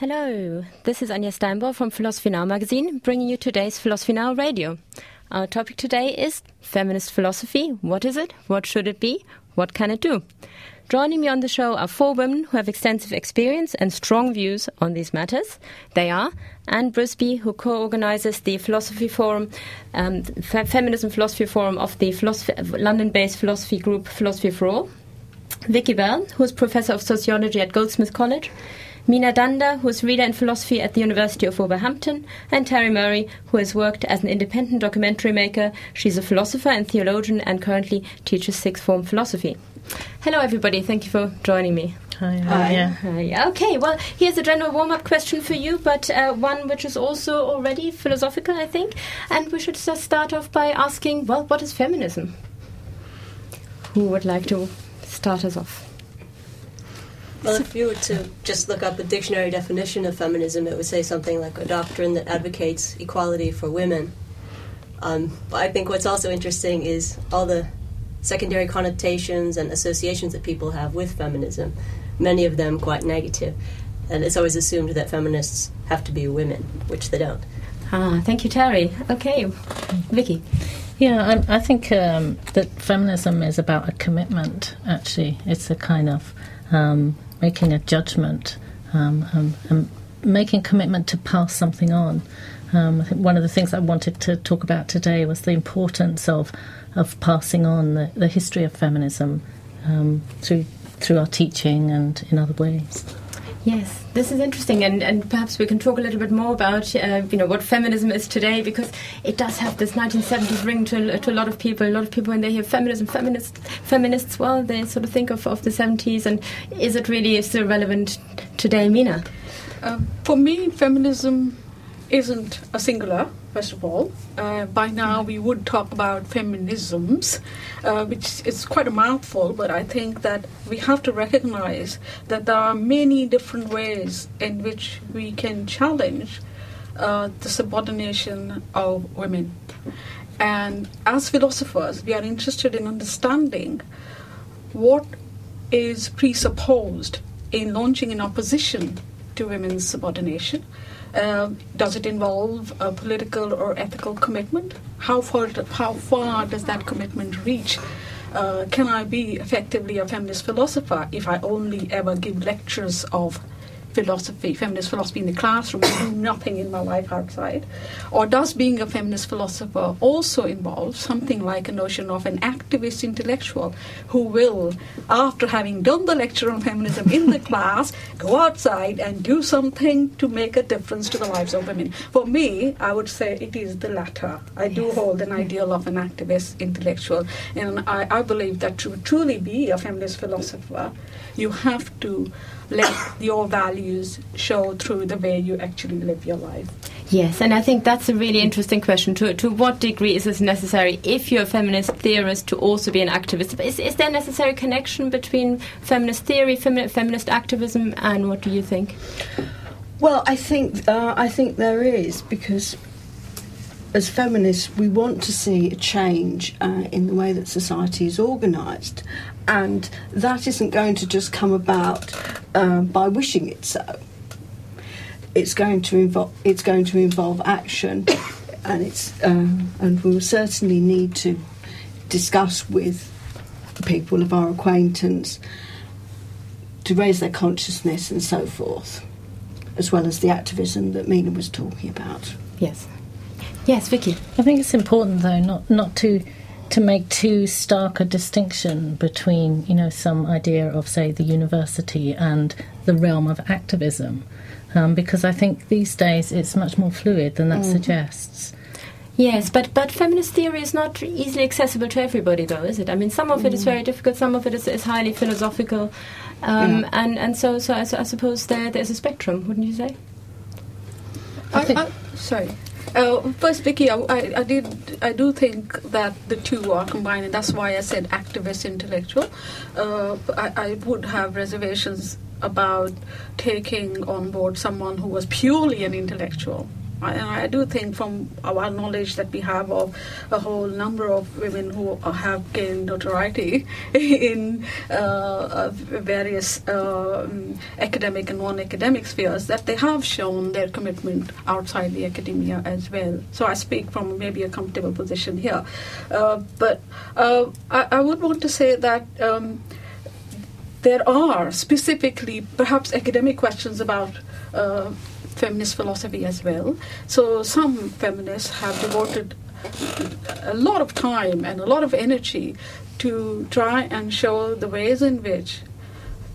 Hello, this is Anja Steinbauer from Philosophy Now magazine, bringing you today's Philosophy Now radio. Our topic today is feminist philosophy. What is it? What should it be? What can it do? Joining me on the show are four women who have extensive experience and strong views on these matters. They are Ann Brisby, who co-organizes the Philosophy Forum, um, Fe- Feminism Philosophy Forum of the philosophy, London-based philosophy group Philosophy for All. Vikki Bell, who is professor of sociology at Goldsmiths College. Meena Dhanda, who is reader in philosophy at the University of Wolverhampton, and Terri Murray, who has worked as an independent documentary maker. She's a philosopher and theologian and currently teaches sixth form philosophy. Hello, everybody. Thank you for joining me. Hi. Hi. Yeah. Hi. Okay, well, here's a general warm up question for you, but uh, one which is also already philosophical, I think. And we should just start off by asking well, what is feminism? Who would like to start us off? Well, if you were to just look up a dictionary definition of feminism, it would say something like a doctrine that advocates equality for women. Um, but I think what's also interesting is all the secondary connotations and associations that people have with feminism, many of them quite negative. And it's always assumed that feminists have to be women, which they don't. Ah, thank you, Terri. Okay, Vikki. Yeah, I, I think um, that feminism is about a commitment, actually. It's a kind of um, making a judgment um, um, and making a commitment to pass something on. Um, I think one of the things I wanted to talk about today was the importance of, of passing on the, the history of feminism um, through, through our teaching and in other ways. Yes, this is interesting, and, and perhaps we can talk a little bit more about uh, you know what feminism is today because it does have this 1970s ring to, to a lot of people. A lot of people when they hear feminism, feminist, feminists, well, they sort of think of, of the 70s, and is it really still relevant today, Meena? Um, for me, feminism isn't a singular. First of all, uh, by now we would talk about feminisms, uh, which is quite a mouthful. But I think that we have to recognize that there are many different ways in which we can challenge uh, the subordination of women. And as philosophers, we are interested in understanding what is presupposed in launching an opposition to women's subordination. Uh, does it involve a political or ethical commitment? How far, how far does that commitment reach? Uh, can I be effectively a feminist philosopher if I only ever give lectures of philosophy, feminist philosophy in the classroom, do nothing in my life outside? Or does being a feminist philosopher also involve something like a notion of an activist intellectual who will, after having done the lecture on feminism in the class, go outside and do something to make a difference to the lives of women? For me, I would say it is the latter. I do Yes. hold an ideal of an activist intellectual, and I, I believe that to truly be a feminist philosopher, you have to let your values show through the way you actually live your life. Yes, and I think that's a really interesting question. To to what degree is this necessary, if you're a feminist theorist, to also be an activist? Is, is there a necessary connection between feminist theory, femi- feminist activism, and what do you think? Well, I think uh, I think there is because as feminists we want to see a change uh, in the way that society is organised, and that isn't going to just come about uh, by wishing it so. It's going to involve it's going to involve action, and it's um, and we will certainly need to discuss with people of our acquaintance to raise their consciousness and so forth as well as the activism that Meena was talking about. Yes. Yes, Vikki. I think it's important, though, not not to to make too stark a distinction between, you know, some idea of, say, the university and the realm of activism, um, because I think these days it's much more fluid than that suggests. Yes, but but feminist theory is not easily accessible to everybody, though, is it? I mean, some of it is very difficult, some of it is, is highly philosophical, um, Yeah. and and so so I, I suppose there there's a spectrum, wouldn't you say? I think- I, I, sorry. Uh, first, Vikki, I, I, did. I do think that the two are combined, and that's why I said activist intellectual. Uh, I, I would have reservations about taking on board someone who was purely an intellectual I, I, do think from our knowledge that we have of a whole number of women who have gained notoriety in uh, uh, various uh, academic and non-academic spheres, that they have shown their commitment outside the academia as well. So I speak from maybe a comfortable position here. Uh, but uh, I, I, would want to say that um, there are specifically perhaps academic questions about uh, feminist philosophy as well. So some feminists have devoted a lot of time and a lot of energy to try and show the ways in which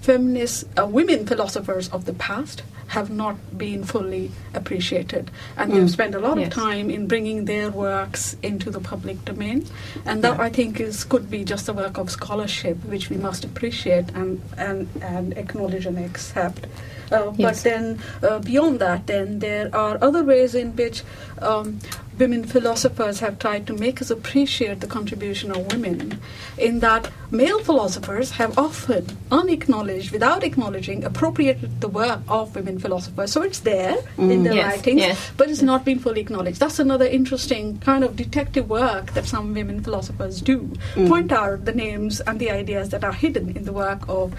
feminist uh, women philosophers of the past have not been fully appreciated. And mm. they've spent a lot yes. of time in bringing their works into the public domain. And that, yeah. I think, is could be just a work of scholarship, which we must appreciate and, and, and acknowledge and accept. Uh, yes. But then, uh, beyond that, then there are other ways in which um, women philosophers have tried to make us appreciate the contribution of women, in that male philosophers have often unacknowledged, without acknowledging, appropriated the work of women philosophers. So it's there mm. in the yes, writings, yes. but it's not been fully acknowledged. That's another interesting kind of detective work that some women philosophers do. Mm. Point out the names and the ideas that are hidden in the work of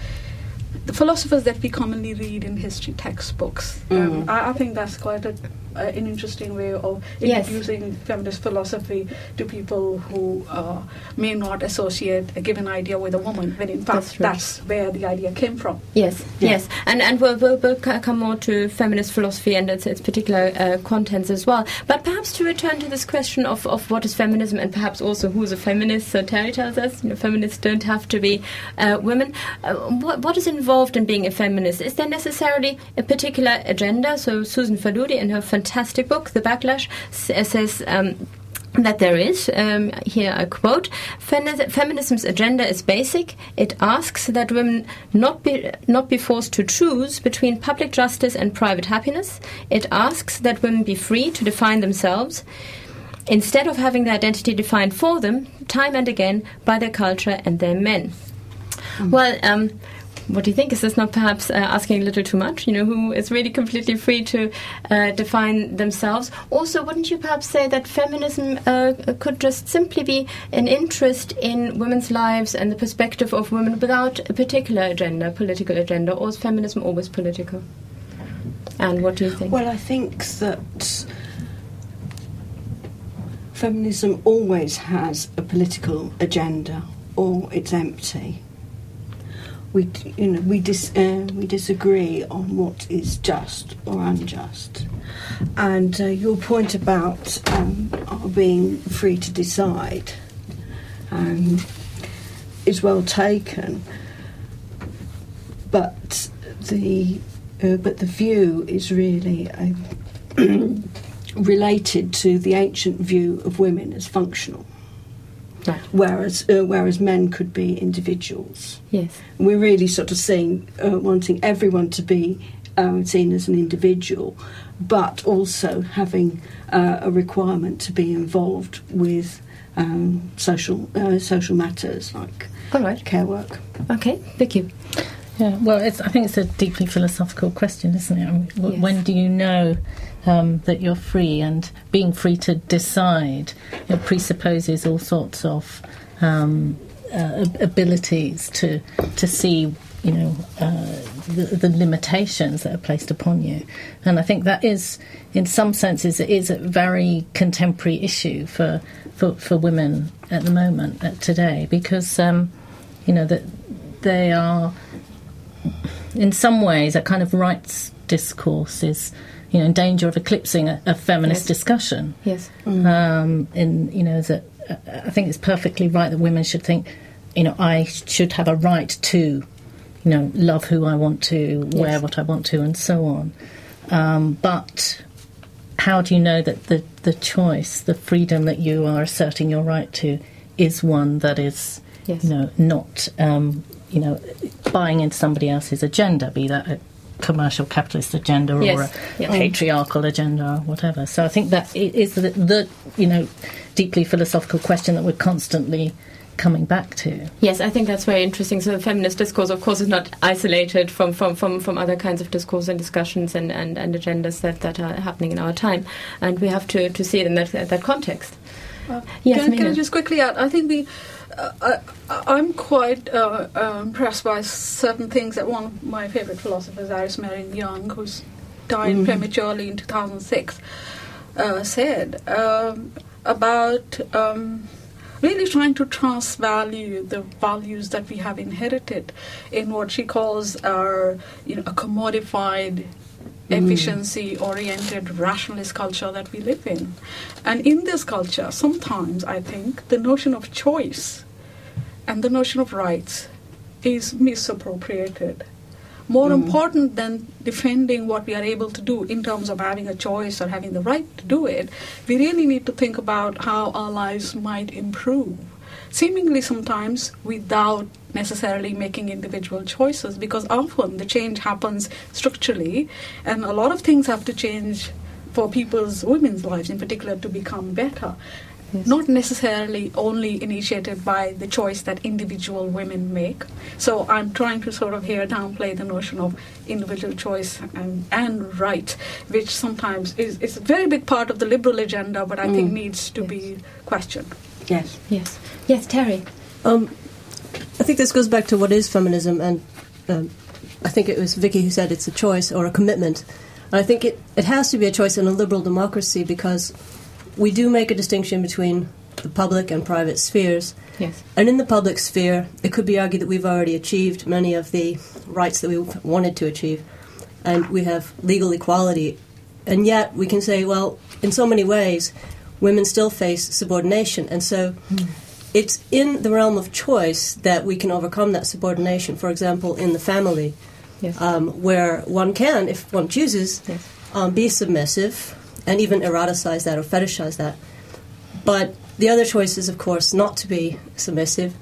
the philosophers that we commonly read in history textbooks. Mm. Um, I, I, think that's quite a an interesting way of introducing yes. feminist philosophy to people who uh, may not associate a given idea with a woman, when in fact that's, that's where the idea came from. Yes, yeah. yes, and and we'll, we'll, we'll, come more to feminist philosophy and its, its particular uh, contents as well. But perhaps to return to this question of, of what is feminism and perhaps also who is a feminist. So Terri tells us, you know, feminists don't have to be uh, women. Uh, what, what is involved in being a feminist? Is there necessarily a particular agenda? So Susan Faludi in her fantastic fantastic book, The Backlash, says. Um, that there is. Um, here I quote: "Feminism's agenda is basic. It asks that women not be not be forced to choose between public justice and private happiness. It asks that women be free to define themselves." Instead of having their identity defined for them, time and again, by their culture and their men. Mm. Well, um, what do you think? Is this not perhaps uh, asking a little too much? You know, who is really completely free to uh, define themselves? Also, wouldn't you perhaps say that feminism uh, could just simply be an interest in women's lives and the perspective of women without a particular agenda, political agenda, or is feminism always political? And what do you think? Well, I think that feminism always has a political agenda, or it's empty we you know we dis, uh, we disagree on what is just or unjust. And uh, your point about um, being free to decide um, is well taken, but the uh, but the view is really uh, related to the ancient view of women as functional. Right. Whereas, uh, whereas men could be individuals. Yes. We're really sort of seeing, uh, wanting everyone to be um, seen as an individual, but also having uh, a requirement to be involved with um, social uh, social matters like All right. care work. Okay, thank you. Yeah, well, I think it's a deeply philosophical question, isn't it? I mean, yes. When do you know um, that you're free, and being free to decide know, presupposes all sorts of um, uh, abilities to to see you know uh, the, the, limitations that are placed upon you, and I think that is, in some senses, it is a very contemporary issue for for, for women at the moment uh, today because um, you know that they are in some ways a kind of rights discourse is you know, in danger of eclipsing a, a feminist yes. discussion. Yes. Mm. Um, in you know that uh, I think it's perfectly right that women should think, you know, I should have a right to, you know, love who I want to, yes. wear what I want to, and so on. Um, but how do you know that the the choice, the freedom that you are asserting your right to, is one that is, yes. you know, not. Um, you know, buying into somebody else's agenda, be that a commercial capitalist agenda or a yes. patriarchal agenda or whatever. So I think that is the, the, you know deeply philosophical question that we're constantly coming back to. Yes, I think that's very interesting. So the feminist discourse, of course, is not isolated from, from, from, from other kinds of discourse and discussions and, and, and agendas that, that are happening in our time. And we have to, to see it in that, that context. Uh, Yes, can, can I just quickly add? I think we. Uh, I, I'm quite uh, uh, impressed by certain things that one of my favorite philosophers, Iris Marion Young, who's died prematurely in 2006, uh, said um, about um, really trying to transvalue the values that we have inherited in what she calls our, you know, a commodified efficiency oriented rationalist culture that we live in. And in this culture, sometimes I think the notion of choice and the notion of rights is misappropriated. More hmm. important than defending what we are able to do in terms of having a choice or having the right to do it, we really need to think about how our lives might improve. Seemingly sometimes without necessarily making individual choices, because often the change happens structurally, and a lot of things have to change for people's women's lives in particular to become better not necessarily only initiated by the choice that individual women make. So I'm trying to sort of here downplay the notion of individual choice and, and right, which sometimes is, is a very big part of the liberal agenda, but I think needs to be questioned. Yes. Yes. Yes, Terri. Um, I think this goes back to what is feminism, and um, I think it was Vikki who said it's a choice or a commitment. And I think it, it has to be a choice in a liberal democracy because we do make a distinction between the public and private spheres. Yes. And in the public sphere, it could be argued that we've already achieved many of the rights that we wanted to achieve, and we have legal equality. And yet, we can say, well, in so many ways, women still face subordination. And so, it's in the realm of choice that we can overcome that subordination. For example, in the family, Yes. um, where one can, if one chooses, Yes. um, be submissive and even eroticize that or fetishize that. But the other choice is, of course, not to be submissive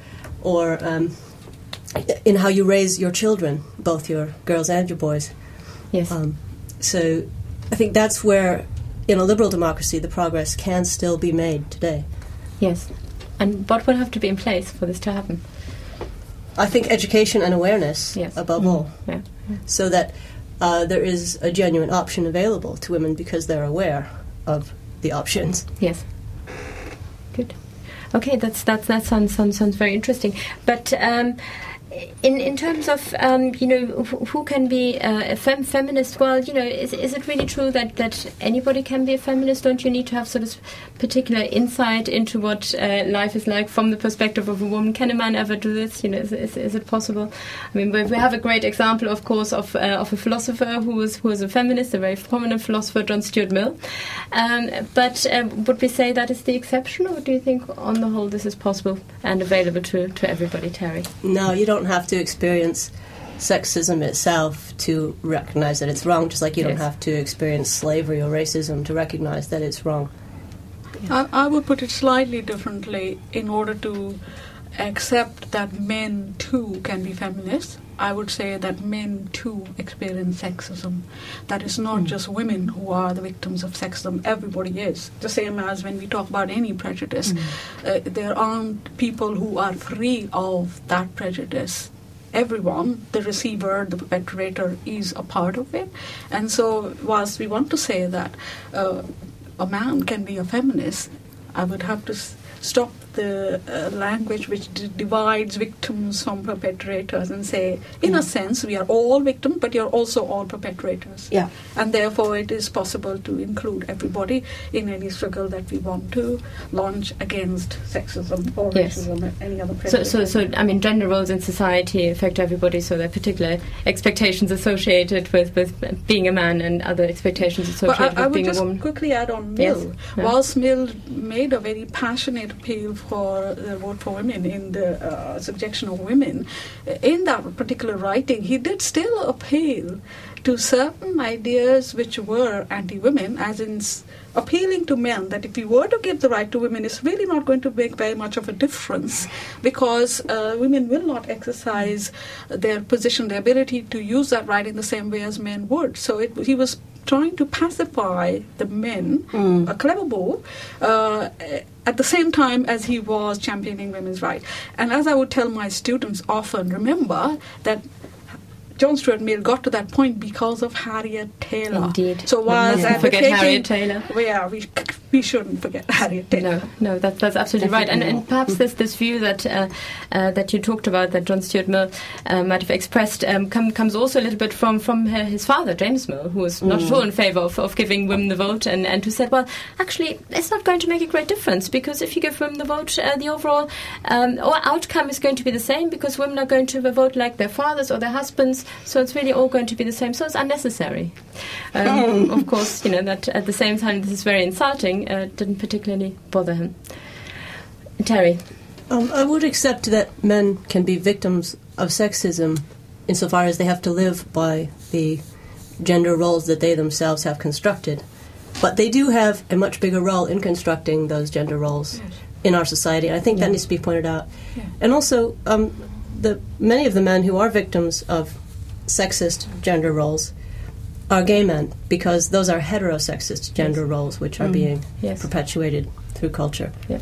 or um, in how you raise your children, both your girls and your boys. yes. Um, so I think that's where, in a liberal democracy, the progress can still be made today. yes. And what would have to be in place for this to happen? I think education and awareness, Yes. above all, Yeah. so that uh, there is a genuine option available to women because they're aware of the options. Yes. Good. Okay, that's that's that sounds sounds, sounds very interesting. But um, in in terms of um, you know who, can be uh, a fem- feminist? Well, you know, is is it really true that that anybody can be a feminist? Don't you need to have sort of particular insight into what uh, life is like from the perspective of a woman? Can a man ever do this? You know, is, is, is it possible? I mean, we have a great example, of course, of uh, of a philosopher who was who was a feminist, a very prominent philosopher, John Stuart Mill. Um, but um, would we say that is the exception, or do you think, on the whole, this is possible and available to, to everybody, Terri? No, you don't have to experience sexism itself to recognize that it's wrong, just like you don't have to experience slavery or racism to recognize that it's wrong. I, I would put it slightly differently in order to accept that men too can be feminists. I would say that men too experience sexism. That is not just women who are the victims of sexism, everybody is. The same as when we talk about any prejudice. Uh, there aren't people who are free of that prejudice everyone, the receiver, the perpetrator, is a part of it. And so, whilst we want to say that uh, a man can be a feminist, I would have to s- stop the uh, language which d- divides victims from perpetrators and say, in a sense, we are all victims, but you're also all perpetrators. Yeah. And therefore, it is possible to include everybody in any struggle that we want to launch against sexism or Yes. racism or any other So, prejudice. so, so, I mean, gender roles in society affect everybody, so there are particular expectations associated with, with being a man and other expectations associated I, I with would being a just woman. quickly add on Yes. Mill. Yeah. Whilst Mill made a very passionate appeal for the vote for women in the uh, subjection of women, in that particular writing, he did still appeal to certain ideas which were anti-women, as in appealing to men that if we were to give the right to women, it's really not going to make very much of a difference because uh, women will not exercise their position, their ability to use that right in the same way as men would. So it, he was trying to pacify the men, mm. a clever bull, uh, at the same time as he was championing women's rights. And as I would tell my students often, remember that John Stuart Mill got to that point because of Harriet Taylor. Indeed. So was yeah. forget Harriet Taylor. Yeah, we, we shouldn't forget Harriet Taylor. No, no, that, that's absolutely right. And, and perhaps this this view that uh, uh, that you talked about that John Stuart Mill uh, might have expressed um, come, comes also a little bit from from his father James Mill, who was not mm. at all in favour of, of giving women the vote, and and who said, well, actually, it's not going to make a great difference because if you give women the vote, uh, the overall um, outcome is going to be the same because women are going to vote like their fathers or their husbands so it's really all going to be the same. So it's unnecessary. Um, of course, you know that at the same time this is very insulting. Uh, didn't particularly bother him. Terri, um, I would accept that men can be victims of sexism insofar as they have to live by the gender roles that they themselves have constructed. But they do have a much bigger role in constructing those gender roles yes. in our society. I think yeah. that needs to be pointed out. Yeah. And also, um, the many of the men who are victims of sexist gender roles are gay men because those are heterosexist gender yes. roles which are mm. being yes. perpetuated through culture. Yeah.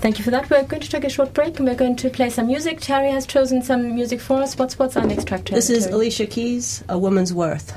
Thank you for that. We're going to take a short break and we're going to play some music. Terri has chosen some music for us. What's what's our next track? This is Alicia Keys, A Woman's Worth.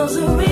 Don't take for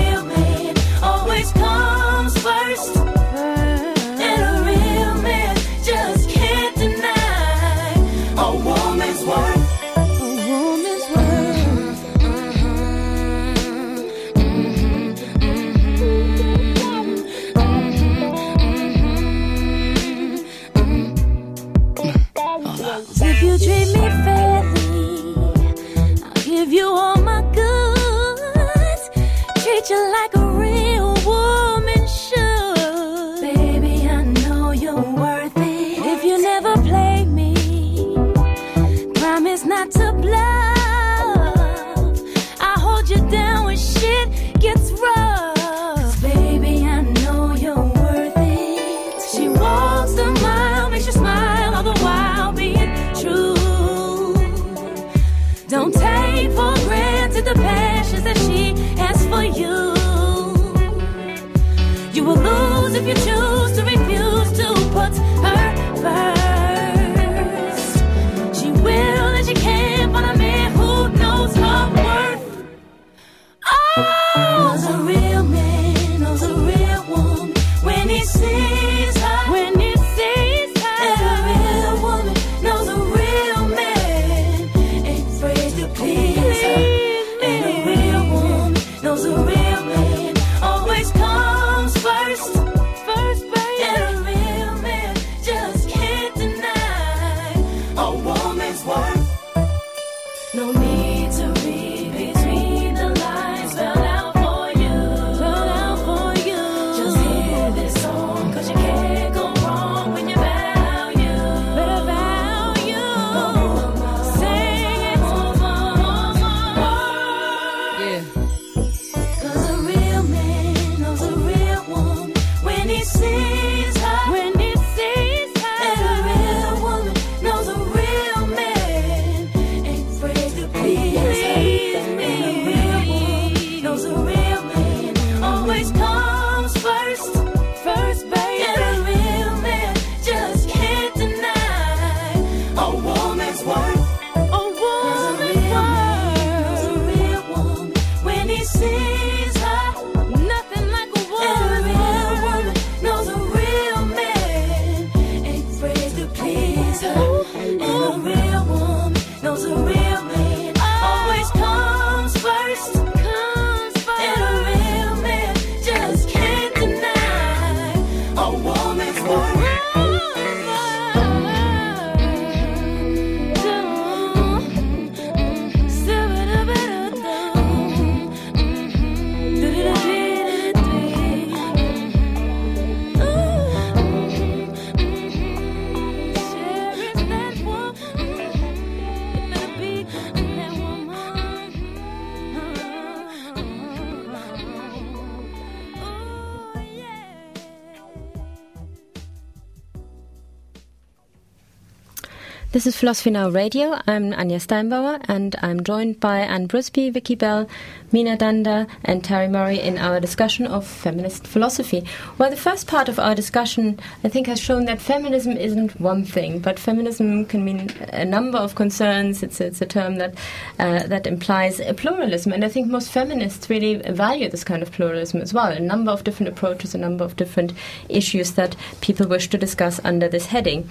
This is Philosophy Now Radio. I'm Anja Steinbauer and I'm joined by Ann Brisby, Vikki Bell, Meena Dhanda, and Terri Murray in our discussion of feminist philosophy. Well, the first part of our discussion, I think, has shown that feminism isn't one thing, but feminism can mean a number of concerns. It's, it's a term that, uh, that implies a pluralism, and I think most feminists really value this kind of pluralism as well. A number of different approaches, a number of different issues that people wish to discuss under this heading.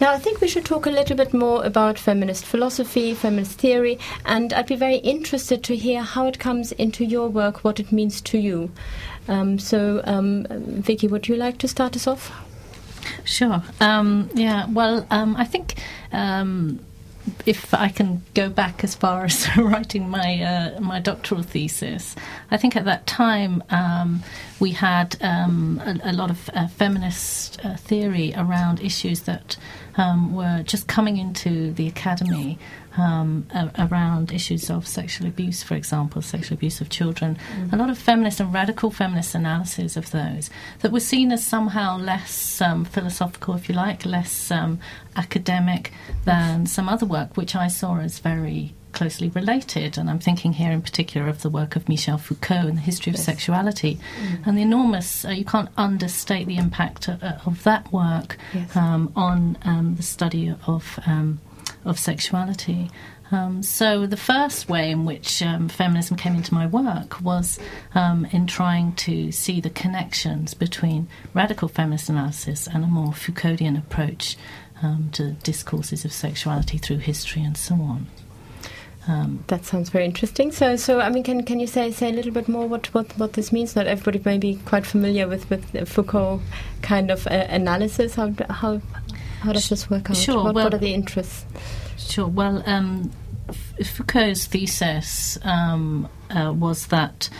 Now, I think we should talk a little bit more about feminist philosophy, feminist theory, and I'd be very interested to hear how it comes into your work, what it means to you. Um, so, um, Vikki, would you like to start us off? Sure. Um, yeah. Well, um, I think um, if I can go back as far as writing my uh, my doctoral thesis, I think at that time um, we had um, a, a, lot of uh, feminist uh, theory around issues that um, were just coming into the academy um, a- around issues of sexual abuse, for example, sexual abuse of children. Mm. A lot of feminist and radical feminist analyses of those that were seen as somehow less um, philosophical, if you like, less um, academic than some other work, which I saw as very closely related. And I'm thinking here in particular of the work of Michel Foucault and the history of yes. sexuality mm. and the enormous, uh, you can't understate the impact of, uh, of that work yes. um, on um, the study of, um, of sexuality. Um, so, the first way in which um, feminism came into my work was um, in trying to see the connections between radical feminist analysis and a more Foucauldian approach um, to discourses of sexuality through history and so on. Um, that sounds very interesting. So, so I mean, can can you say say a little bit more what, what, what this means? Not everybody may be quite familiar with with Foucault kind of uh, analysis. How how how does this work out? Sure. What, well, what are the interests? Sure. Well, um, Foucault's thesis um, uh, was that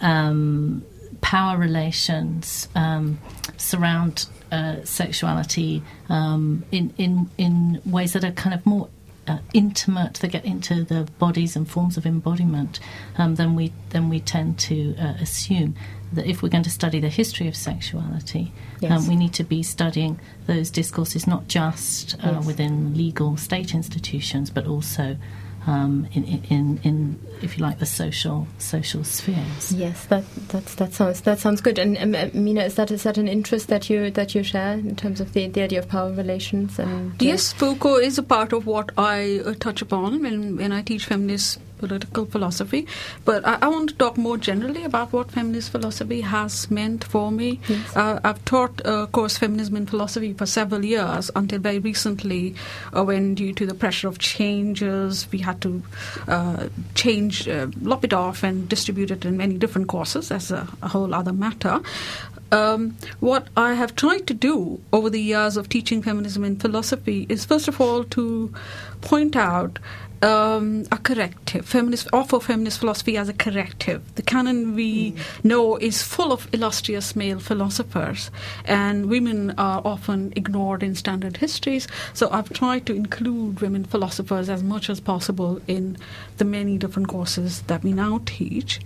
um, power relations um, surround uh, sexuality um, in, in in ways that are kind of more uh, intimate, they get into the bodies and forms of embodiment, um, then we then we tend to uh, assume that if we're going to study the history of sexuality, um, yes. um, we need to be studying those discourses not just uh, yes. within legal state institutions, but also um, in, in, in, if you like, the social social spheres. Yes, that that's, that sounds that sounds good. And um, Meena, is that is that an interest that you that you share in terms of the, the idea of power relations? And uh, yes, Foucault is a part of what I uh, touch upon when when I teach feminist political philosophy. But I, I, want to talk more generally about what feminist philosophy has meant for me. Yes. Uh, I've taught a course Feminism in Philosophy for several years until very recently, uh, when due to the pressure of changes, we had to uh, change, uh, lop it off, and distribute it in many different courses. That's a, a whole other matter. Um, what I have tried to do over the years of teaching feminism in philosophy is, first of all, to point out um, a corrective, feminist offer feminist philosophy as a corrective. The canon we mm. know is full of illustrious male philosophers, and women are often ignored in standard histories. So I've tried to include women philosophers as much as possible in the many different courses that we now teach.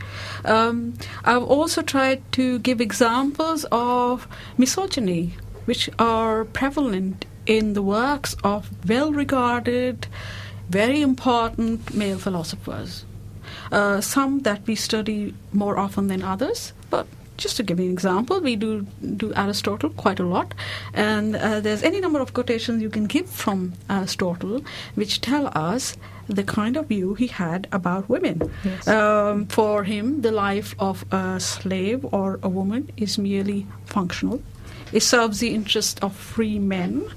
Um, I've also tried to give examples of misogyny, which are prevalent in the works of well-regarded very important male philosophers. Uh, some that we study more often than others, but just to give you an example, we do do Aristotle quite a lot, and uh, there's any number of quotations you can give from Aristotle which tell us the kind of view he had about women. Yes. Um, for him, the life of a slave or a woman is merely functional. It serves the interest of free men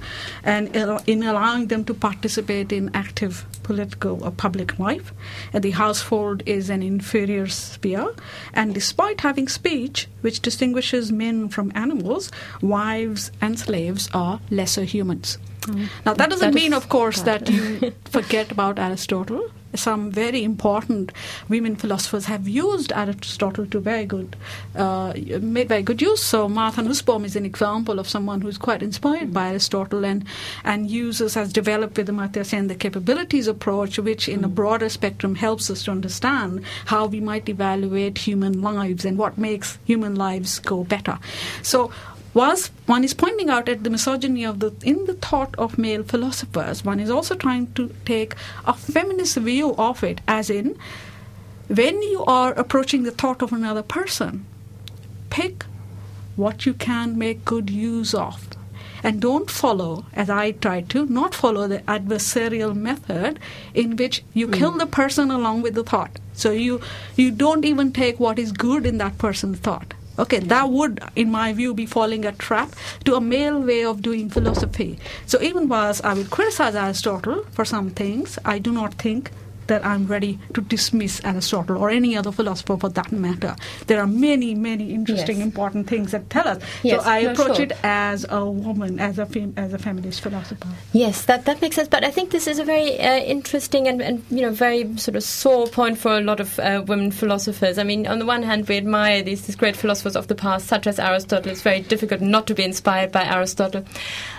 and in allowing them to participate in active political or public life. And the household is an inferior sphere. And despite having speech, which distinguishes men from animals, wives and slaves are lesser humans. Mm. Now, that doesn't that mean, of course, that you forget about Aristotle some very important women philosophers have used Aristotle to very good, uh, made very good use. So Martha Nussbaum is an example of someone who's quite inspired by Aristotle and and uses has developed with the Amartya Sen the capabilities approach, which in a mm. broader spectrum helps us to understand how we might evaluate human lives and what makes human lives go better. So whilst one is pointing out at the misogyny of the in the thought of male philosophers, one is also trying to take a feminist view of it, as in when you are approaching the thought of another person, pick what you can make good use of. And don't follow, as I tried to, not follow the adversarial method in which you kill hmm. the person along with the thought. So you you don't even take what is good in that person's thought. Okay, that would, in my view, be falling a trap to a male way of doing philosophy. So even whilst I would criticize Aristotle for some things, I do not think that I'm ready to dismiss Aristotle or any other philosopher for that matter. There are many, many interesting, Yes. important things that tell us. Yes, so I approach sure. it as a woman, as a fem- as a feminist philosopher. Yes, that, that makes sense. But I think this is a very uh, interesting and, and you know very sort of sore point for a lot of uh, women philosophers. I mean, on the one hand, we admire these, these great philosophers of the past, such as Aristotle. It's very difficult not to be inspired by Aristotle,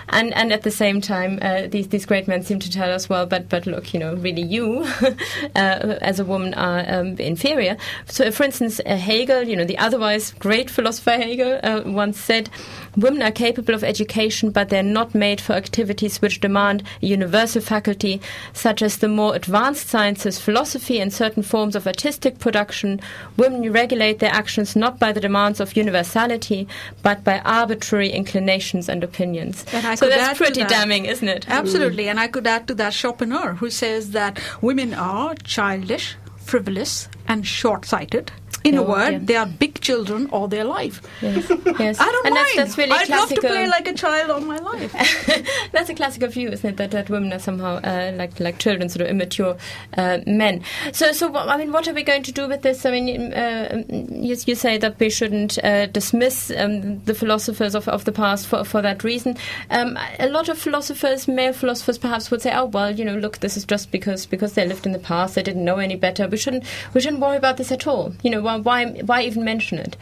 and and at the same time, uh, these these great men seem to tell us, well, but but look, you know, really you, uh, as a woman, are um, inferior. So, for instance, uh, Hegel, you know, the otherwise great philosopher Hegel, uh, once said, "Women are capable of education, but they're not made for activities which demand a universal faculty, such as the more advanced sciences, philosophy, and certain forms of artistic production. Women regulate their actions not by the demands of universality, but by arbitrary inclinations and opinions." And I could add that's pretty that- damning, isn't it? Absolutely, and I could add to that Schopenhauer, who says that women are childish, frivolous, and short-sighted. In a word, yeah. they are big children all their life. Yes. yes. I don't and mind. That's, that's really I'd love to play like a child all my life. That's a classical view, isn't it? That, that women are somehow uh, like like children, sort of immature uh, men. So, so I mean, what are we going to do with this? I mean, uh, you, you say that we shouldn't uh, dismiss um, the philosophers of, of the past for, for that reason. Um, a lot of philosophers, male philosophers, perhaps would say, "Oh, well, you know, look, this is just because because they lived in the past, they didn't know any better. We shouldn't we shouldn't worry about this at all. You know, why why, why even mention it?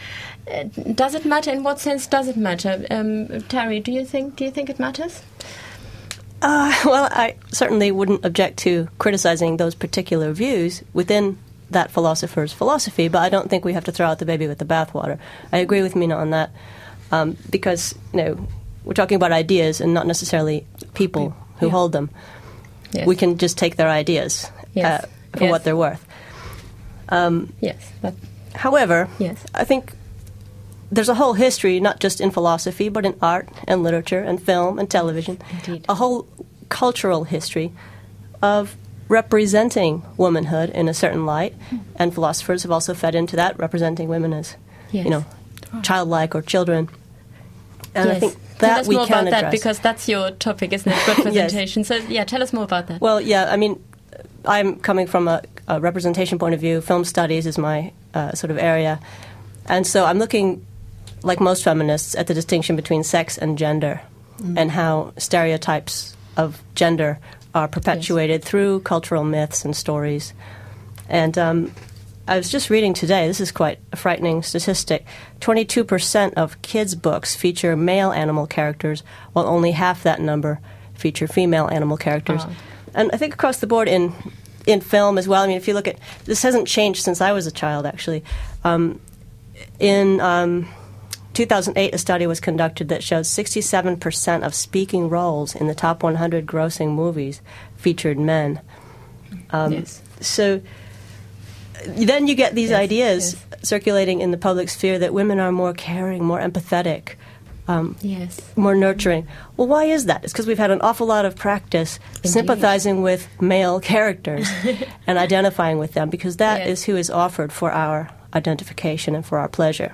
Uh, does it matter? In what sense does it matter? Um, Terri, do you think do you think it matters? Uh, well, I certainly wouldn't object to criticizing those particular views within that philosopher's philosophy, but I don't think we have to throw out the baby with the bathwater. I agree with Meena on that um, because you know we're talking about ideas and not necessarily people who Yeah. hold them. Yes. We can just take their ideas Yes. uh, for Yes. what they're worth. Um, Yes. That, However, Yes. I think there's a whole history, not just in philosophy, but in art and literature and film and television, Indeed. a whole cultural history of representing womanhood in a certain light, hmm. and philosophers have also fed into that, representing women as, Yes. you know, childlike or children. And I yes. think tell that us we more can about that because that's your topic, isn't it? Representation. So yeah, tell us more about that. Well, yeah, I mean, I'm coming from a, a representation point of view. Film studies is my uh, sort of area. And so I'm looking, like most feminists, at the distinction between sex and gender and how stereotypes of gender are perpetuated through cultural myths and stories. And um, I was just reading today, this is quite a frightening statistic 22% of kids' books feature male animal characters, while only half that number feature female animal characters. Wow. And I think across the board in, in film as well, I mean, if you look at this hasn't changed since I was a child, actually. Um, in um, 2008, a study was conducted that showed 67% of speaking roles in the top 100 grossing movies featured men. Um, Yes. So then you get these Yes, ideas yes. circulating in the public sphere that women are more caring, more empathetic, um, yes. more nurturing. Well, why is that? It's because we've had an awful lot of practice sympathizing with male characters and identifying with them because that is Yes. who is offered for our identification and for our pleasure.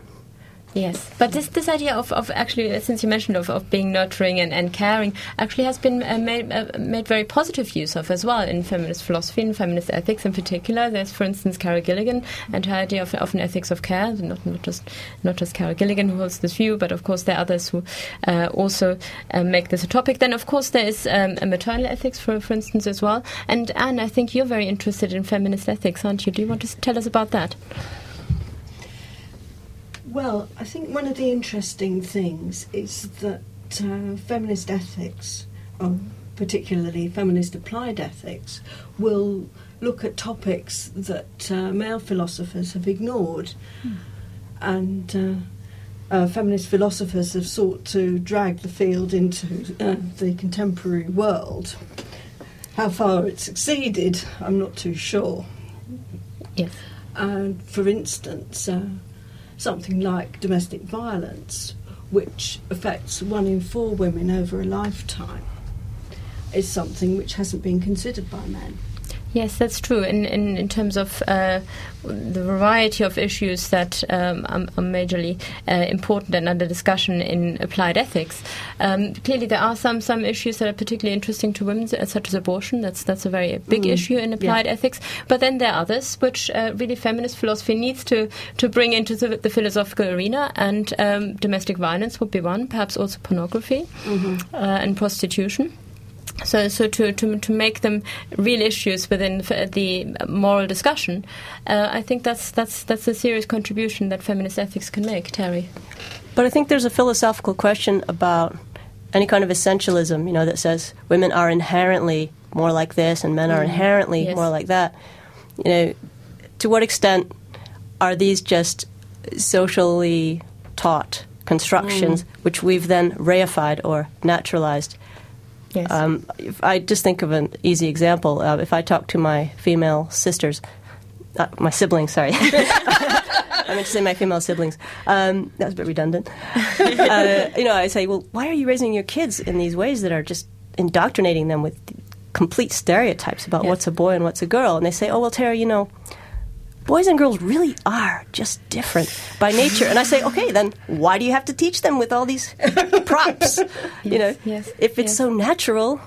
Yes, but this this idea of, of actually, uh, since you mentioned of, of being nurturing and, and caring, actually has been uh, made uh, made very positive use of as well in feminist philosophy and feminist ethics in particular. There's, for instance, Carol Gilligan and her idea of, of an ethics of care. Not not just not just Carol Gilligan who holds this view, but of course there are others who uh, also uh, make this a topic. Then, of course, there is um, a maternal ethics, for for instance, as well. And Ann, I think you're very interested in feminist ethics, aren't you? Do you want to tell us about that? Well, I think one of the interesting things is that uh, feminist ethics, or particularly feminist applied ethics, will look at topics that uh, male philosophers have ignored. And uh, uh, feminist philosophers have sought to drag the field into uh, the contemporary world. How far it succeeded, I'm not too sure. Yes. And for instance, uh, something like domestic violence, which affects one in four women over a lifetime, is something which hasn't been considered by men. Yes, that's true. In in, in terms of uh, the variety of issues that um, are, are, majorly uh, important and under discussion in applied ethics, um, clearly there are some some issues that are particularly interesting to women, uh, such as abortion. That's that's a very big mm. issue in applied yeah. ethics. But then there are others which uh, really feminist philosophy needs to to bring into the, the philosophical arena, and um, domestic violence would be one. Perhaps also pornography mm-hmm. Uh, and prostitution. So, so to, to, to make them real issues within the moral discussion, uh, I think that's, that's, that's a serious contribution that feminist ethics can make. Terri? But I think there's a philosophical question about any kind of essentialism, you know, that says women are inherently more like this and men are mm. inherently yes. more like that. You know, to what extent are these just socially taught constructions mm. which we've then reified or naturalized? Yes. Um, I just think of an easy example. Uh, if I talk to my female sisters, uh, my siblings, sorry. I meant to say my female siblings. Um, that was a bit redundant. Uh, you know, I say, well, why are you raising your kids in these ways that are just indoctrinating them with complete stereotypes about yes. what's a boy and what's a girl? And they say, oh, well, Tara, you know, boys and girls really are just different by nature. And I say, okay, then why do you have to teach them with all these props? yes, you know, yes, if it's yes. so natural,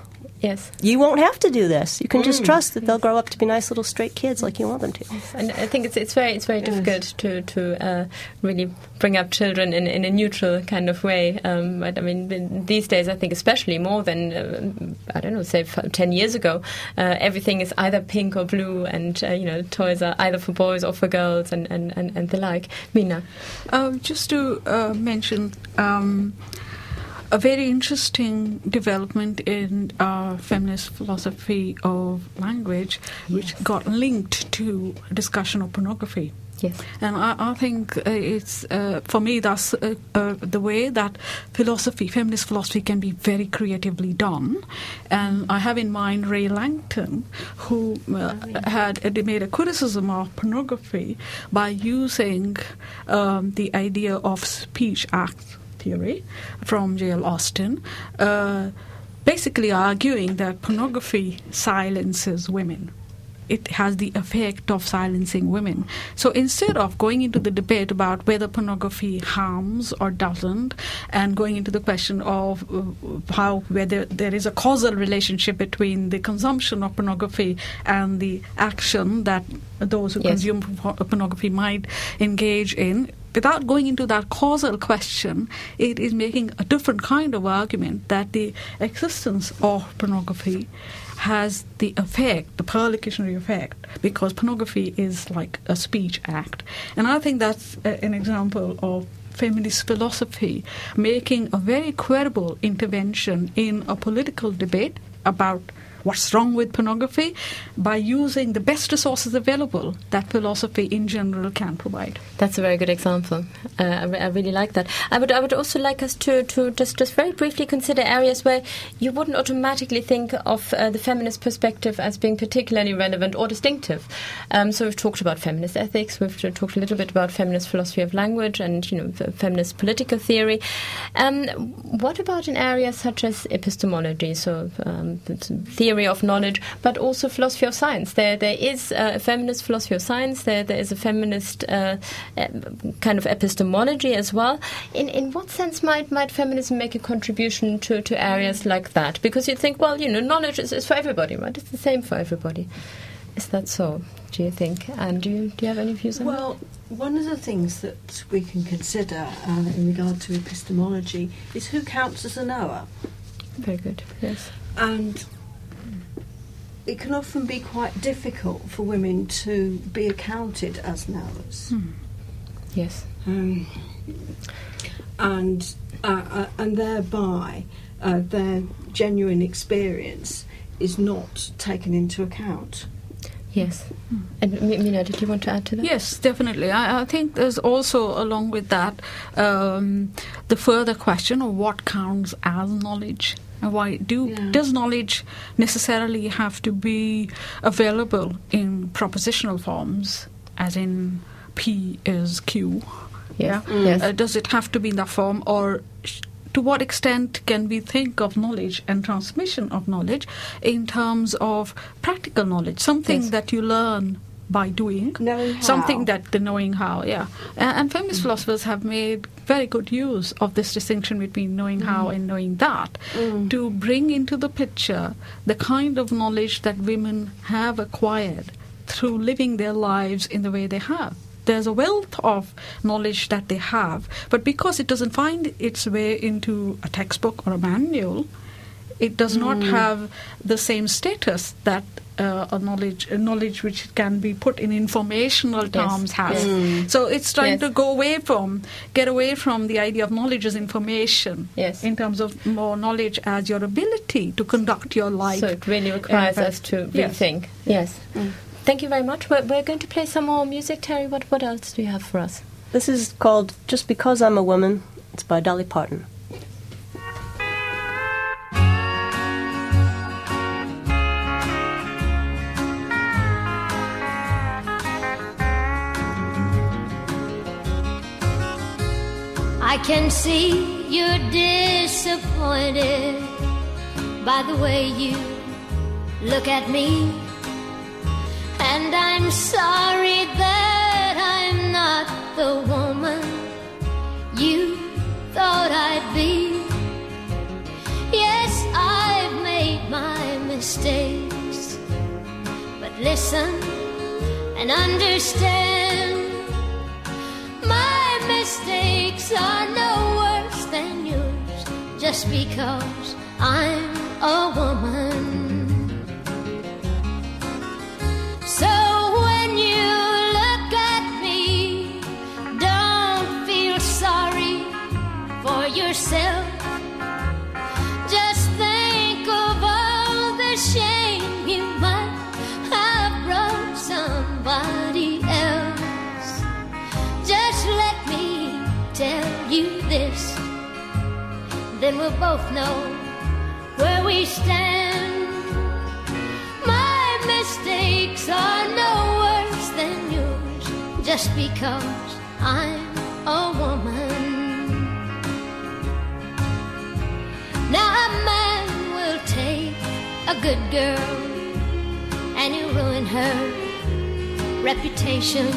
Yes. You won't have to do this. You can mm. just trust that they'll grow up to be nice little straight kids like you want them to. And I think it's it's very it's very yes. difficult to to uh, really bring up children in, in a neutral kind of way. Um, but I mean, these days I think especially more than uh, I don't know, say ten years ago, uh, everything is either pink or blue, and uh, you know, toys are either for boys or for girls, and and, and, and the like. Meena, um, just to uh, mention. Um, a very interesting development in uh, feminist philosophy of language, which yes. got linked to discussion of pornography. Yes. And I, I think uh, it's, uh, for me, that's uh, uh, the way that philosophy, feminist philosophy, can be very creatively done. And I have in mind Rae Langton, who uh, had made a criticism of pornography by using um, the idea of speech acts theory from J.L. Austin, uh, basically arguing that pornography silences women. It has the effect of silencing women. So instead of going into the debate about whether pornography harms or doesn't, and going into the question of uh, how whether there is a causal relationship between the consumption of pornography and the action that those who yes. consume pornography might engage in, without going into that causal question, it is making a different kind of argument that the existence of pornography has the effect, the perlocutionary effect, because pornography is like a speech act. And I think that's an example of feminist philosophy making a very credible intervention in a political debate about what's wrong with pornography by using the best resources available that philosophy in general can provide. That's a very good example. Uh, I, re- I, really like that. I would I would also like us to, to just, just very briefly consider areas where you wouldn't automatically think of uh, the feminist perspective as being particularly relevant or distinctive. Um, so we've talked about feminist ethics, we've talked a little bit about feminist philosophy of language and you know feminist political theory. Um, what about in areas such as epistemology, so um, theory theory of knowledge, but also philosophy of science. There, there is a feminist philosophy of science. There, there is a feminist uh, kind of epistemology as well. In in what sense might might feminism make a contribution to, to areas like that? Because you think, well, you know, knowledge is, is for everybody, right? It's the same for everybody. Is that so? Do you think? And do you, do you have any views on well, that? Well, one of the things that we can consider uh, in regard to epistemology is who counts as a knower. Very good. Yes. And it can often be quite difficult for women to be accounted as knowers. Hmm. Yes. Um, and uh, uh, and thereby uh, their genuine experience is not taken into account. Yes. And Meena, did you want to add to that? Yes, definitely. I, I think there's also, along with that, um, the further question of what counts as knowledge. And why do Yeah. does knowledge necessarily have to be available in propositional forms, as in P is Q? Yes. Yeah. Yes. Uh, does it have to be in that form, or sh- to what extent can we think of knowledge and transmission of knowledge in terms of practical knowledge, something Yes. that you learn by doing, something that the knowing how, yeah. A- and feminist mm. philosophers have made very good use of this distinction between knowing how mm. and knowing that mm. to bring into the picture the kind of knowledge that women have acquired through living their lives in the way they have. There's a wealth of knowledge that they have, but because it doesn't find its way into a textbook or a manual, it does not hmm. have the same status that uh, a knowledge a knowledge which can be put in informational terms has. Hmm. So it's trying Yes. to go away from get away from the idea of knowledge as information. Yes. In terms of more knowledge as your ability to conduct your life. So it really requires us to yes. rethink. Yes. Mm. Thank you very much. We're, we're going to play some more music. Terri, what, what else do you have for us? This is called Just Because I'm a Woman. It's by Dolly Parton. I can see you're disappointed by the way you look at me. And I'm sorry that I'm not the woman you thought I'd be. Yes, I've made my mistakes. But listen and understand. My mistakes are no worse than yours just because I'm a woman. So when you look at me, don't feel sorry for yourself. Just think of all the shame we'll both know where we stand. My mistakes are no worse than yours, just because I'm a woman. Now a man will take a good girl and ruin her reputation.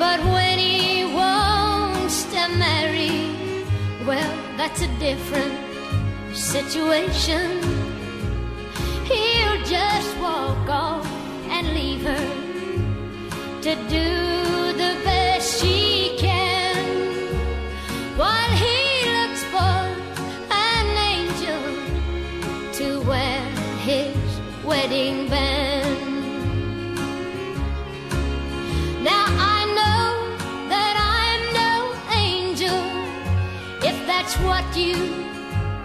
But when he wants to marry, well, that's a different situation. He'll just walk off and leave her to do what you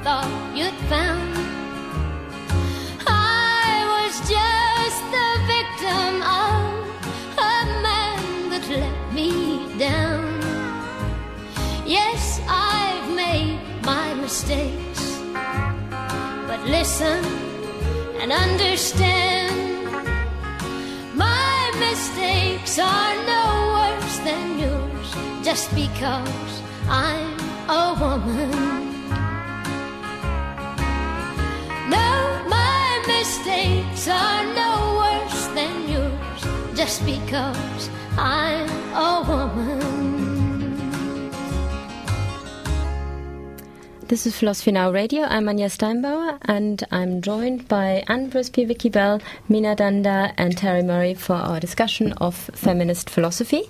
thought you'd found. I was just the victim of a man that let me down. Yes, I've made my mistakes, but listen and understand. My mistakes are no worse than yours just because I'm a woman. Because I'm a woman. This is Philosophy Now Radio. I'm Anja Steinbauer, and I'm joined by Ann Brisby, Vikki Bell, Meena Dhanda, and Terri Murray for our discussion of feminist philosophy.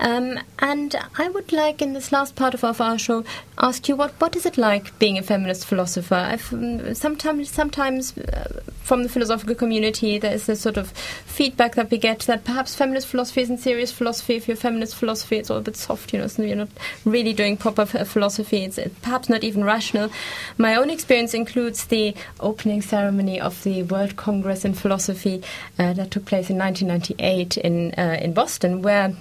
Um, and I would like, in this last part of our show, ask you what, what is it like being a feminist philosopher? I've, um, sometimes, sometimes uh, from the philosophical community, there is this sort of feedback that we get that perhaps feminist philosophy isn't serious philosophy. If you're feminist philosophy, it's all a bit soft, you know, so you're not really doing proper philosophy. It's perhaps not even rational. My own experience includes the opening ceremony of the World Congress in Philosophy uh, that took place in 1998 in uh, in Boston, where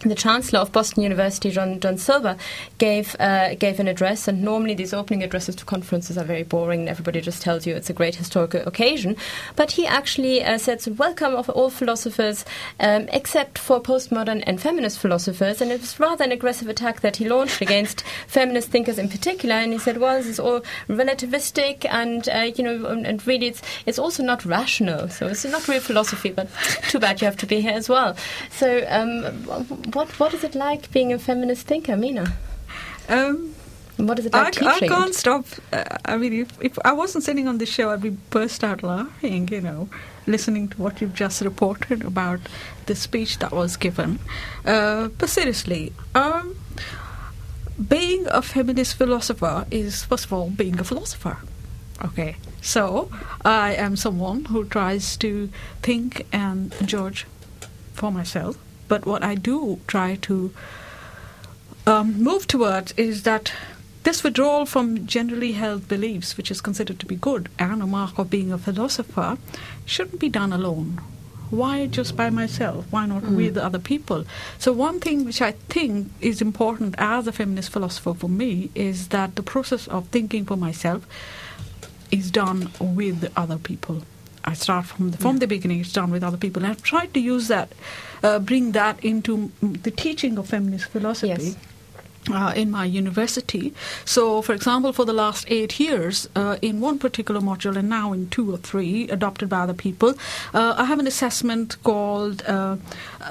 the Chancellor of Boston University, John, John Silber, gave uh, gave an address. And normally, these opening addresses to conferences are very boring. And everybody just tells you it's a great historical occasion. But he actually uh, said, "Welcome of all philosophers, um, except for postmodern and feminist philosophers." And it was rather an aggressive attack that he launched against feminist thinkers in particular. And he said, "Well, this is all relativistic, and uh, you know, and really, it's it's also not rational. So it's not real philosophy. But too bad you have to be here as well." So. Um, what what is it like being a feminist thinker, Meena? Um, what is it like I, teaching? I can't stop. Uh, I mean, if, if I wasn't sitting on the show, I'd be burst out laughing. You know, listening to what you've just reported about the speech that was given. Uh, but seriously, um, being a feminist philosopher is first of all being a philosopher. Okay, so I am someone who tries to think and judge for myself but what I do try to um, move towards is that this withdrawal from generally held beliefs, which is considered to be good and a mark of being a philosopher, shouldn't be done alone. Why just by myself? Why not mm. with other people? So, one thing which I think is important as a feminist philosopher for me is that the process of thinking for myself is done with other people. I start from the, from yeah. the beginning. It's done with other people. And I've tried to use that, uh, bring that into the teaching of feminist philosophy. Yes. Uh, in my university. So, for example, for the last eight years, uh, in one particular module and now in two or three adopted by other people, uh, I have an assessment called uh,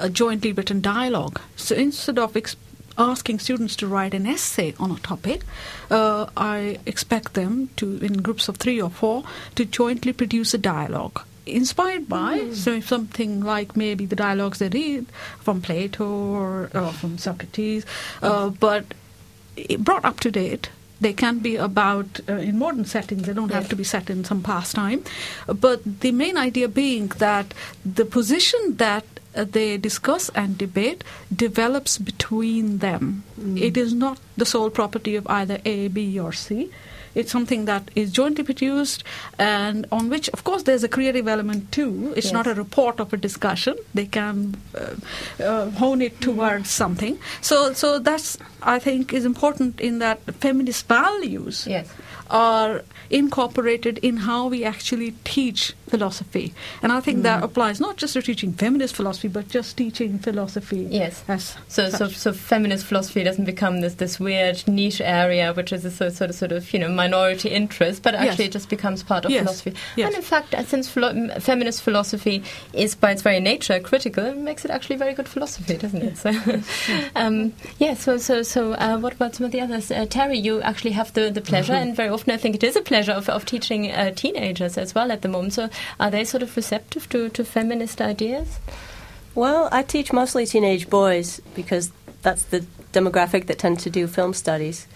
a jointly written dialogue. So instead of exp- asking students to write an essay on a topic, uh, I expect them to, in groups of three or four, to jointly produce a dialogue inspired by mm. so something like maybe the dialogues they read from Plato or, or from Socrates, uh, but brought up to date. They can be about uh, in modern settings. They don't yes. have to be set in some past time, but the main idea being that the position that uh, they discuss and debate develops between them. Mm. It is not the sole property of either A, B, or C. It's something that is jointly produced and on which, of course, there's a creative element too. It's yes. not a report of a discussion. They can uh, uh, hone it towards mm something. So, so that's I think is important in that feminist values yes. Are incorporated in how we actually teach philosophy. And I think mm. that applies not just to teaching feminist philosophy, but just teaching philosophy. Yes. so, so, so feminist philosophy doesn't become this, this weird niche area, which is a sort, of sort of you know minority interest, but actually yes. it just becomes part of yes. philosophy. Yes. And in fact, uh, since philo- feminist philosophy is by its very nature critical, it makes it actually very good philosophy, doesn't it? So, um, yeah. So, so, so, uh, what about some of the others? Uh, Terri, you actually have the, the pleasure, mm-hmm. and very often I think it is a pleasure of, of teaching uh, teenagers as well at the moment. So, are they sort of receptive to, to feminist ideas? Well, I teach mostly teenage boys because that's the demographic that tend to do film studies.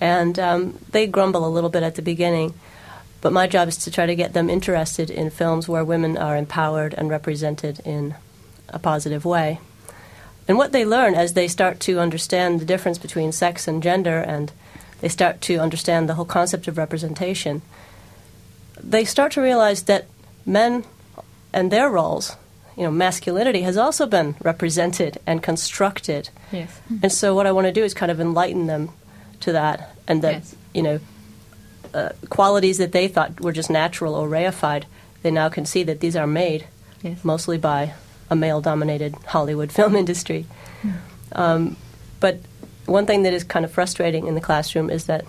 And um, they grumble a little bit at the beginning. But my job is to try to get them interested in films where women are empowered and represented in a positive way. And what they learn as they start to understand the difference between sex and gender and they start to understand the whole concept of representation, they start to realize that men and their roles, you know, masculinity has also been represented and constructed. Yes. And so what I want to do is kind of enlighten them to that and that, yes. you know, uh, qualities that they thought were just natural or reified, they now can see that these are made yes. mostly by a male dominated Hollywood film industry. Yeah. Um, but one thing that is kind of frustrating in the classroom is that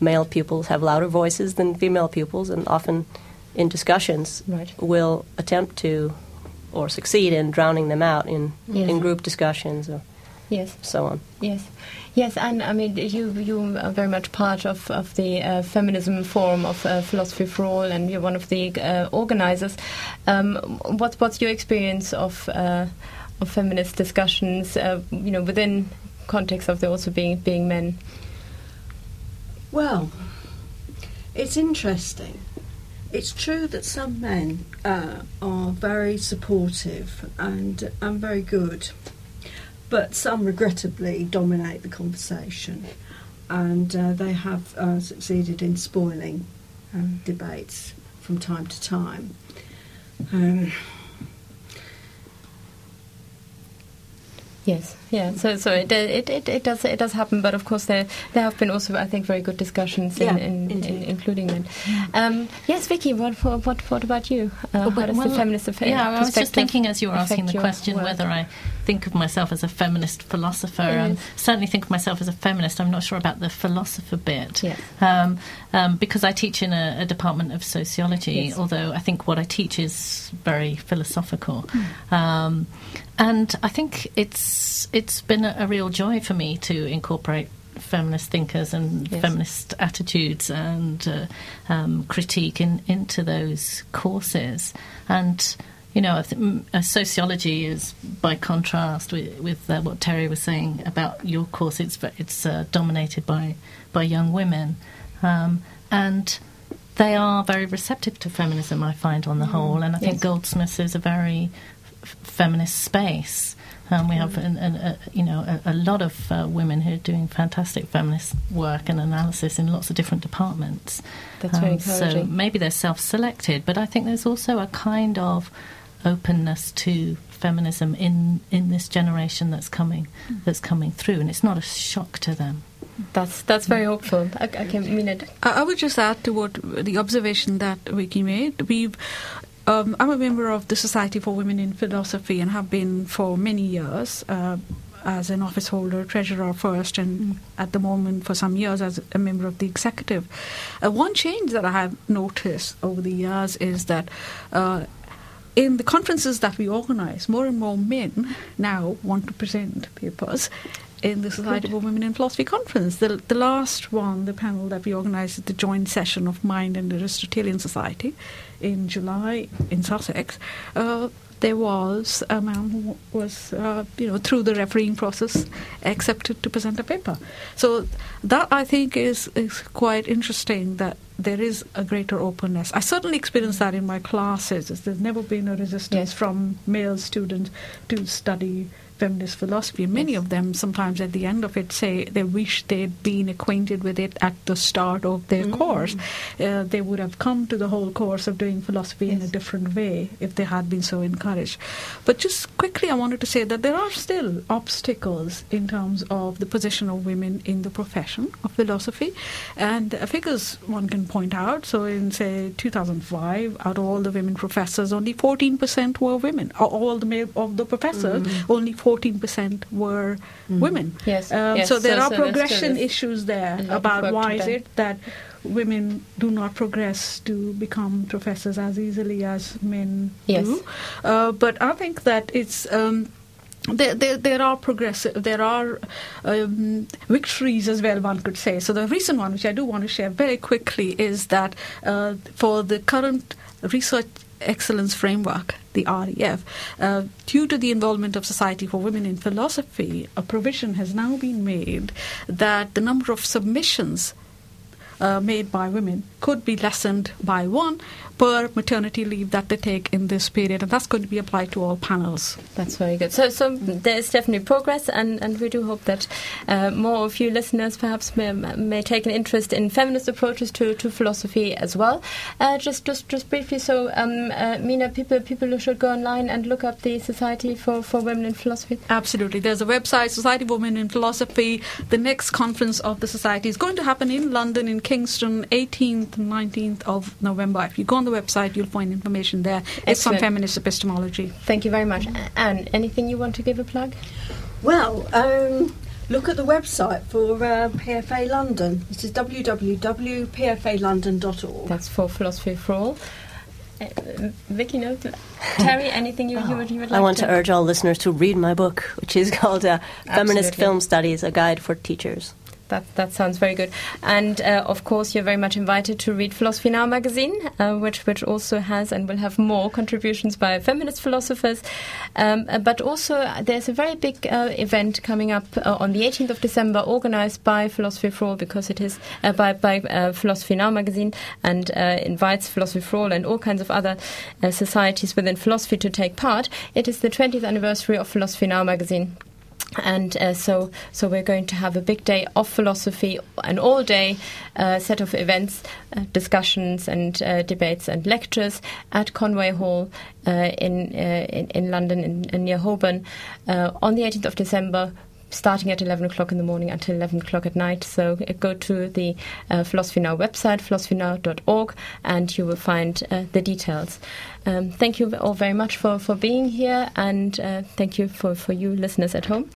male pupils have louder voices than female pupils, and often in discussions right. will attempt to or succeed in drowning them out in, yes. in group discussions or yes. so on. Yes. Yes, and I mean, you you are very much part of, of the uh, feminism forum of uh, Philosophy for All, and you're one of the uh, organizers. Um, what's, what's your experience of uh, of feminist discussions, uh, you know, within context of there also being being men? Well, it's interesting. It's true that some men uh, are very supportive and and very good, but some regrettably dominate the conversation, and uh, they have uh, succeeded in spoiling um, debates from time to time. Um, Yes, yeah. So, so it, it, it, it does it does happen, but of course there there have been also I think very good discussions in, Yeah, in, in, including men. Um, yes, Vikki, what what what, what about you? Uh, how does the feminist affair? Yeah, I was just thinking as you were asking the question work? whether I think of myself as a feminist philosopher. Um, Yes. certainly think of myself as a feminist. I'm not sure about the philosopher bit. Yes. Um, um, because I teach in a, a department of sociology, Yes. although I think what I teach is very philosophical. Hmm. And I think it's it's been a, a real joy for me to incorporate feminist thinkers and Yes. feminist attitudes and uh, um, critique in, into those courses. And you know, I th- m- uh, sociology is by contrast with, with uh, what Terri was saying about your course. It's it's uh, dominated by by young women, um, and they are very receptive to feminism. I find on the whole, and I think Goldsmiths is a very feminist space. Um, we have, an, an, a, you know, a, a lot of uh, women who are doing fantastic feminist work and analysis in lots of different departments. That's very Um, So maybe they're self-selected, but I think there's also a kind of openness to feminism in, in this generation that's coming that's coming through, and it's not a shock to them. That's that's very hopeful. I, I can mean it. I I would just add to what the observation that Vikki made. We've um, I'm a member of the Society for Women in Philosophy and have been for many years uh, as an office holder, treasurer first, and at the moment for some years as a member of the executive. Uh, one change that I have noticed over the years is that. Uh, in the conferences that we organize, more and more men now want to present papers in the Society for Women in Philosophy conference. The, the last one, the panel that we organized at the joint session of Mind and the Aristotelian Society in July in Sussex, uh, there was a man who was, uh, you know, through the refereeing process, accepted to present a paper. So that I think is is quite interesting that there is a greater openness. I certainly experienced that in my classes. There's never been a resistance Yes. from male students to study feminist philosophy. Many Yes. of them sometimes at the end of it say they wish they'd been acquainted with it at the start of their course. Uh, they would have come to the whole course of doing philosophy in a different way if they had been so encouraged. But just quickly, I wanted to say that there are still obstacles in terms of the position of women in the profession of philosophy. And uh, figures one can point out. So, in say 2005, out of all the women professors, only 14% were women. All the male of the professors, only 14% were women. Yes, Um, yes, So there so- are so progression issues there a lot about why is it that women do not progress to become professors as easily as men Yes. do. Uh, but I think that it's. Um, there, there, there are progressive, there are um, victories as well, one could say. So the recent one, which I do want to share very quickly, is that uh, for the current research excellence framework, the REF, uh, due to the involvement of Society for Women in Philosophy, a provision has now been made that the number of submissions uh, made by women could be lessened by one per maternity leave that they take in this period, and that's going to be applied to all panels. That's very good. So, so there's definitely progress, and, and we do hope that uh, more of you listeners perhaps may, may take an interest in feminist approaches to, to philosophy as well. Uh, just, just, just briefly, so um, uh, Meena, people, people should go online and look up the Society for, for Women in Philosophy. Absolutely. There's a website, Society of Women in Philosophy. The next conference of the Society is going to happen in London, in Kingston, 18th, 19th of November. If you go on the website, you'll find information there. It's on feminist epistemology. Thank you very much. Ann, anything you want to give a plug? Well, um, look at the website for uh, PFA London. This is www.pfalondon.org. That's for Philosophy for All. Uh, Vikki, no? Terri, anything you, you, would, you would like I want to urge all listeners to read my book, which is called uh, Feminist Film Studies: A Guide for Teachers. That that sounds very good. And uh, of course, you're very much invited to read Philosophy Now magazine, uh, which which also has and will have more contributions by feminist philosophers. Um, uh, but also, uh, there's a very big uh, event coming up uh, on the 18th of December, organized by Philosophy for All, because it is by by Philosophy Now magazine and invites Philosophy for All and all kinds of other societies within philosophy to take part. It is the 20th anniversary of Philosophy Now magazine and uh, so so we're going to have a big day of philosophy, an all-day uh, set of events, uh, discussions and uh, debates and lectures at Conway Hall uh, in, uh, in, in London, in, in near Holborn, on the 18th of December. Starting at 11 o'clock in the morning until 11 o'clock at night. So go to the Philosophy Now website, philosophynow.org, and you will find the details. Um, thank you all very much for, for being here, and thank you for, for you listeners at home.